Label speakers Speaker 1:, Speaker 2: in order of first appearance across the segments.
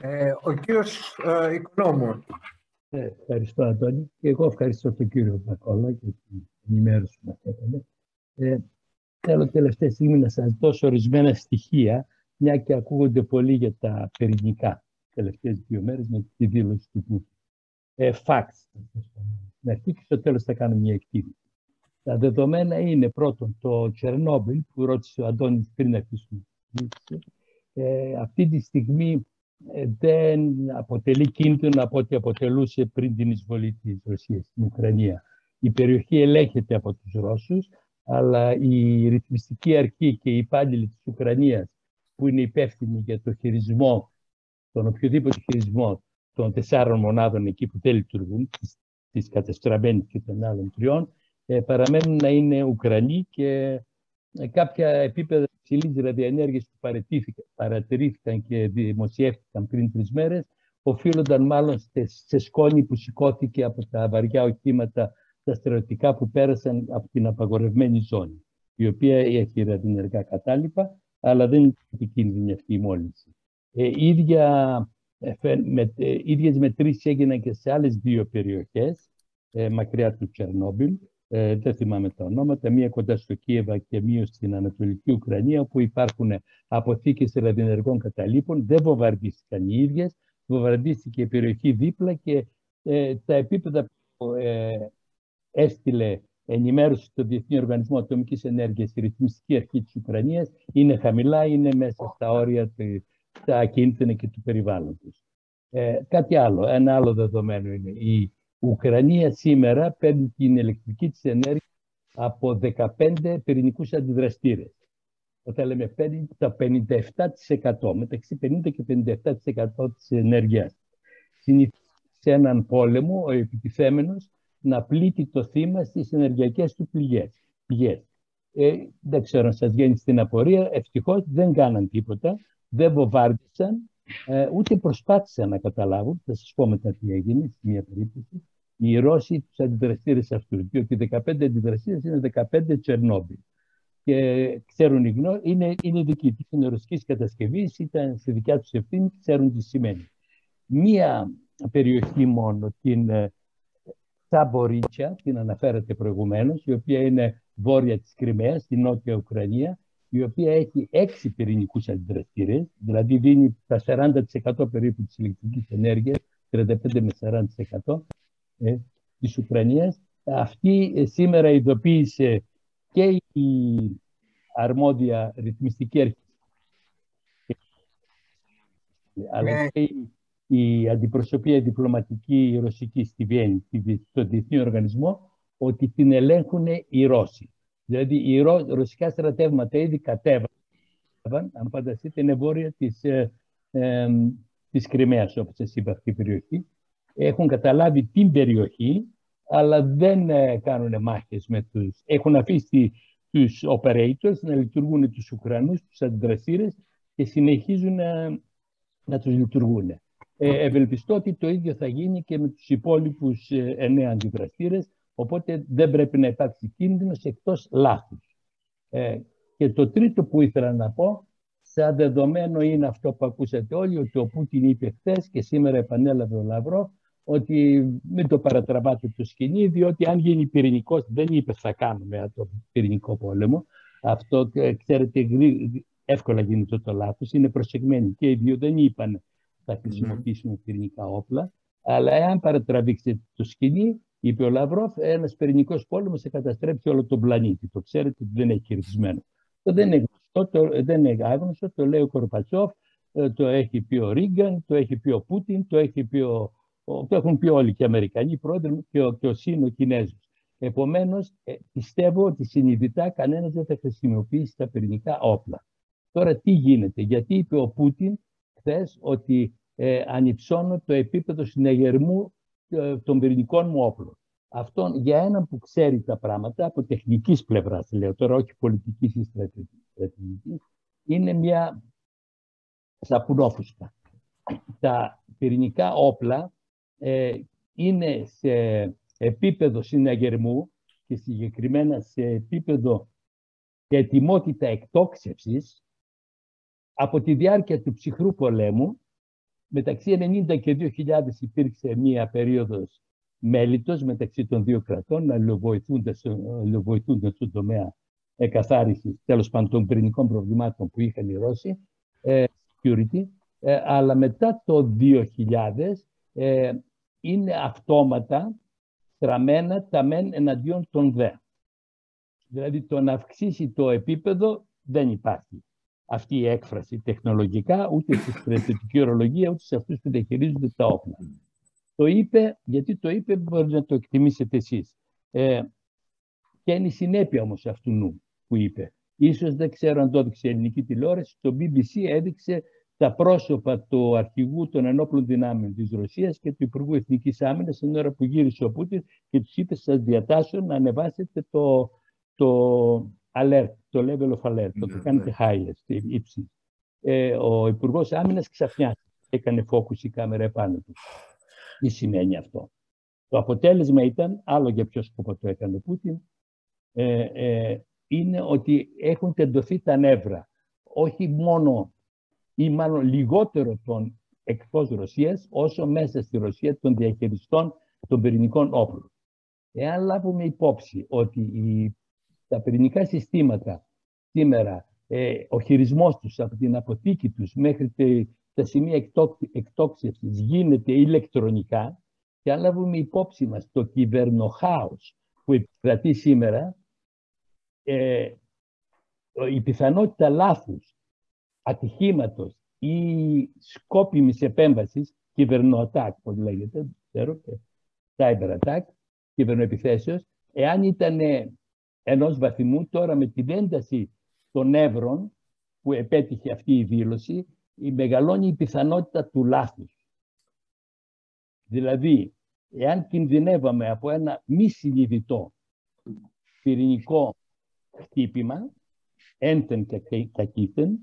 Speaker 1: Ε, ο κύριος ε, Οικονόμου.
Speaker 2: Ε, ευχαριστώ, Αντώνη. Και εγώ ευχαριστώ τον κύριο Μπακόλα για την ενημέρωση που μας έκανε. Ε, θέλω τελευταία στιγμή να σας δώσω ορισμένα στοιχεία, μια και ακούγονται πολύ για τα πυρηνικά τελευταίες δύο μέρες με τη δήλωση του Πούτιν. Ε, facts. Να αρχή και στο τέλος θα κάνω μια εκτίμηση. Τα δεδομένα είναι πρώτον το Τσερνόμπιλ που ρώτησε ο Αντώνης πριν να αρχίσουμε. Ε, αυτή τη στιγμή ε, δεν αποτελεί κίνδυνο από ό,τι αποτελούσε πριν την εισβολή της Ρωσίας στην Ουκρανία. Η περιοχή ελέγχεται από τους Ρώσους, αλλά η ρυθμιστική αρχή και οι υπάλληλοι της Ουκρανίας που είναι υπεύθυνοι για το χειρισμό, τον οποιοδήποτε χειρισμό των τεσσάρων μονάδων εκεί που δεν λειτουργούν, της κατεστραμμένης και των άλλων τριών, ε, παραμένουν να είναι Ουκρανοί και ε, κάποια επίπεδα υψηλής ραδιενέργεια που παρατηρήθηκαν και δημοσιεύτηκαν πριν τρεις μέρες, οφείλονταν μάλλον σε σκόνη που σηκώθηκε από τα βαριά οχήματα τα στερεωτικά που πέρασαν από την απαγορευμένη ζώνη, η οποία έχει ραδιενεργά κατάλοιπα, αλλά δεν είναι επικίνδυνη αυτή η μόλυνση. Ε, ίδια, ε, με, ε, ίδιες μετρήσεις έγιναν και σε άλλες δύο περιοχές, ε, μακριά του Τσερνόμπιλ, ε, δεν θυμάμαι τα ονόματα, μία κοντά στο Κίεβα και μία στην Ανατολική Ουκρανία, όπου υπάρχουν αποθήκες ραδιενεργών καταλήπων. Δεν βομβαρδίστηκαν οι ίδιες, βομβαρδίστηκε η περιοχή δίπλα και ε, τα επίπεδα που ε, έστειλε ενημέρωση στο Διεθνή Οργανισμό Ατομικής Ενέργειας η ρυθμιστική αρχή της Ουκρανίας είναι χαμηλά, είναι μέσα στα όρια τα ακίνητα και του περιβάλλοντος. Ε, κάτι άλλο, ένα άλλο δεδομένο είναι η Ουκρανία σήμερα παίρνει την ηλεκτρική της ενέργεια από 15 πυρηνικούς αντιδραστήρες. Όταν λέμε παίρνει τα 57% μεταξύ 50 και 57% της ενέργειας. Συνήθως σε έναν πόλεμο ο επιτιθέμενος να πλήττει το θύμα στις ενεργειακές του πηγές. Ε, δεν ξέρω αν σας βγαίνει στην απορία, ευτυχώς δεν κάναν τίποτα, δεν βοβάρδισαν, ε, ούτε προσπάθησαν να καταλάβουν, θα σας πω μετά τι έγινε, σε μια περίπτωση, οι Ρώσοι τους αντιδραστήρες αυτούς. Διότι 15 αντιδραστήρες είναι 15 Τσερνόμπιλ. Και ξέρουν οι γνώμη, είναι, είναι δική τους. Είναι ρωσικής κατασκευής, ήταν στη δικιά τους ευθύνη, ξέρουν τι σημαίνει. Μία περιοχή μόνο, την Σαμπορίτσια, την αναφέρατε προηγουμένως, η οποία είναι βόρεια της Κρυμαίας, στη νότια Ουκρανία, η οποία έχει έξι πυρηνικούς αντιδραστήρες, δηλαδή δίνει τα 40% περίπου της ηλεκτρικής ενέργειας, 35 με 40%, ε, της Ουκρανίας. Αυτή ε, σήμερα ειδοποίησε και η αρμόδια ρυθμιστική αρχή αλλά ναι. και η αντιπροσωπεία διπλωματική ρωσική στη Βιέννη, στο Διεθνή Οργανισμό, ότι την ελέγχουν οι Ρώσοι. Δηλαδή, οι ρωσικά στρατεύματα ήδη κατέβασαν, αν φανταστείτε, είναι βόρεια της, ε, ε, της Κρυμαίας, όπως σας είπα, αυτή η περιοχή έχουν καταλάβει την περιοχή, αλλά δεν ε, κάνουν μάχες με τους... Έχουν αφήσει τους operators να λειτουργούν τους Ουκρανούς, τους αντιδραστήρες και συνεχίζουν να, να τους λειτουργούν. Ε, ευελπιστώ ότι το ίδιο θα γίνει και με τους υπόλοιπους ε, εννέα αντιδραστήρες, οπότε δεν πρέπει να υπάρξει κίνδυνος εκτός λάθους. Ε, και το τρίτο που ήθελα να πω, σαν δεδομένο είναι αυτό που ακούσατε όλοι, ότι ο Πούτιν είπε χθες και σήμερα επανέλαβε ο Λαυρό, ότι μην το παρατραβάτε το σκηνή, διότι αν γίνει πυρηνικός, δεν είπε θα κάνουμε το πυρηνικό πόλεμο. Αυτό, ε, ξέρετε, εύκολα γίνεται το λάθος. Είναι προσεγμένοι και οι δύο δεν είπαν θα χρησιμοποιήσουμε πυρηνικά όπλα. Αλλά εάν παρατραβήξετε το σκηνή, είπε ο Λαυρόφ, ένας πυρηνικός πόλεμος θα καταστρέψει όλο τον πλανήτη. Το ξέρετε ότι δεν έχει κερδισμένο. Το δεν είναι γνωστό, το, δεν είναι άγνωστο, το λέει ο Κορπατσόφ, ε, το έχει πει ο Ρίγκαν, το έχει πει ο Πούτιν, το έχει πει ο το έχουν πει όλοι και οι Αμερικανοί πρόεδροι και ο, και ο ΣΥΝ ο Κινέζος. Επομένως, ε, πιστεύω ότι συνειδητά κανένας δεν θα χρησιμοποιήσει τα πυρηνικά όπλα. Τώρα τι γίνεται, γιατί είπε ο Πούτιν χθες ότι ε, ανυψώνω το επίπεδο συνεγερμού ε, των πυρηνικών μου όπλων. Αυτό για έναν που ξέρει τα πράγματα, από τεχνικής πλευράς λέω τώρα, όχι πολιτικής ή στρατηγικής, είναι μια σαπουνόφουσκα. Τα πυρηνικά όπλα ε, είναι σε επίπεδο συναγερμού και συγκεκριμένα σε επίπεδο και ετοιμότητα εκτόξευσης από τη διάρκεια του ψυχρού πολέμου Μεταξύ 90 και 2000 υπήρξε μία περίοδος μέλητος μεταξύ των δύο κρατών να λογοηθούνται στον τομέα εκαθάρισης τέλος πάντων των πυρηνικών προβλημάτων που είχαν οι Ρώσοι, ε, security, ε, αλλά μετά το 2000 ε, είναι αυτόματα στραμμένα τα μεν εναντίον των δε. Δηλαδή το να αυξήσει το επίπεδο δεν υπάρχει αυτή η έκφραση τεχνολογικά, ούτε στη στρατιωτική ορολογία, ούτε σε αυτούς που διαχειρίζονται τα όπλα. Το είπε, γιατί το είπε μπορεί να το εκτιμήσετε εσείς. Ε, και είναι η συνέπεια όμως αυτού νου που είπε. Ίσως δεν ξέρω αν το έδειξε η ελληνική τηλεόραση, το BBC έδειξε τα πρόσωπα του αρχηγού των ενόπλων δυνάμεων της Ρωσίας και του Υπουργού Εθνικής Άμυνας την ώρα που γύρισε ο Πούτιν και τους είπε σας διατάσσω να ανεβάσετε το, το alert, το level of alert, το, το κάνετε highest, ύψη. Ε, ο Υπουργός Άμυνας ξαφνιάστηκε, έκανε focus η κάμερα επάνω του. Τι σημαίνει αυτό; Το αποτέλεσμα ήταν, άλλο για ποιο σκοπό το έκανε ο Πούτιν, ε, ε, είναι ότι έχουν τεντωθεί τα νεύρα. Όχι μόνο ή μάλλον λιγότερο των εκτός Ρωσίας, όσο μέσα στη Ρωσία των διαχειριστών των πυρηνικών όπλων. Εάν λάβουμε υπόψη ότι οι, τα πυρηνικά συστήματα σήμερα, ε, ο χειρισμός τους από την αποθήκη τους μέχρι τα σημεία εκτόξευσης γίνεται ηλεκτρονικά και αν λάβουμε υπόψη μας το κυβερνοχάος που επικρατεί σήμερα, ε, η πιθανότητα λάθους, ατυχήματος ή σκόπιμης επέμβασης, κυβερνοατάκ, όπως λέγεται, ξέρω, και cyber attack, κυβερνοεπιθέσεως, εάν ήταν ενός βαθμού, τώρα με την ένταση των εύρων που επέτυχε αυτή η δήλωση, η μεγαλώνει η πιθανότητα του λάθους. Δηλαδή, εάν κινδυνεύαμε από ένα μη συνειδητό πυρηνικό χτύπημα, ένθεν και κακήθεν,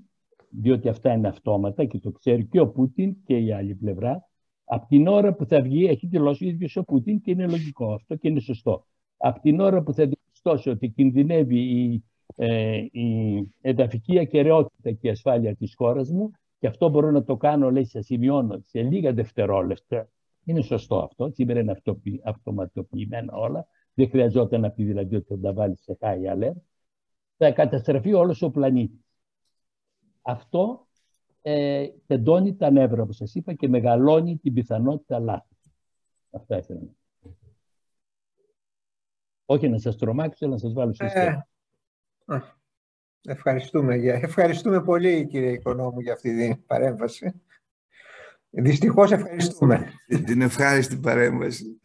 Speaker 2: διότι αυτά είναι αυτόματα και το ξέρει και ο Πούτιν και η άλλη πλευρά. Από την ώρα που θα βγει, έχει δηλώσει ο ίδιος ο Πούτιν και είναι λογικό αυτό και είναι σωστό. Από την ώρα που θα διαπιστώσει ότι κινδυνεύει η, ε, η εδαφική ακαιρεότητα και η ασφάλεια της χώρας μου και αυτό μπορώ να το κάνω, λέει, σε σημειώνω, σε λίγα δευτερόλεπτα. Είναι σωστό αυτό. Σήμερα είναι αυτοματοποιημένα όλα. Δεν χρειαζόταν να πει δηλαδή ότι θα τα βάλεις σε high alert θα καταστραφεί όλος ο πλανήτης. Αυτό ε, τεντώνει τα νεύρα, όπως σας είπα, και μεγαλώνει την πιθανότητα λάθη. Αυτά ήθελα να Όχι να σας τρομάξω, αλλά να σας βάλω στο ε,
Speaker 1: Ευχαριστούμε. Ευχαριστούμε πολύ, κύριε Οικονόμου, για αυτή την παρέμβαση. Δυστυχώς ευχαριστούμε.
Speaker 3: Την ευχάριστη παρέμβαση.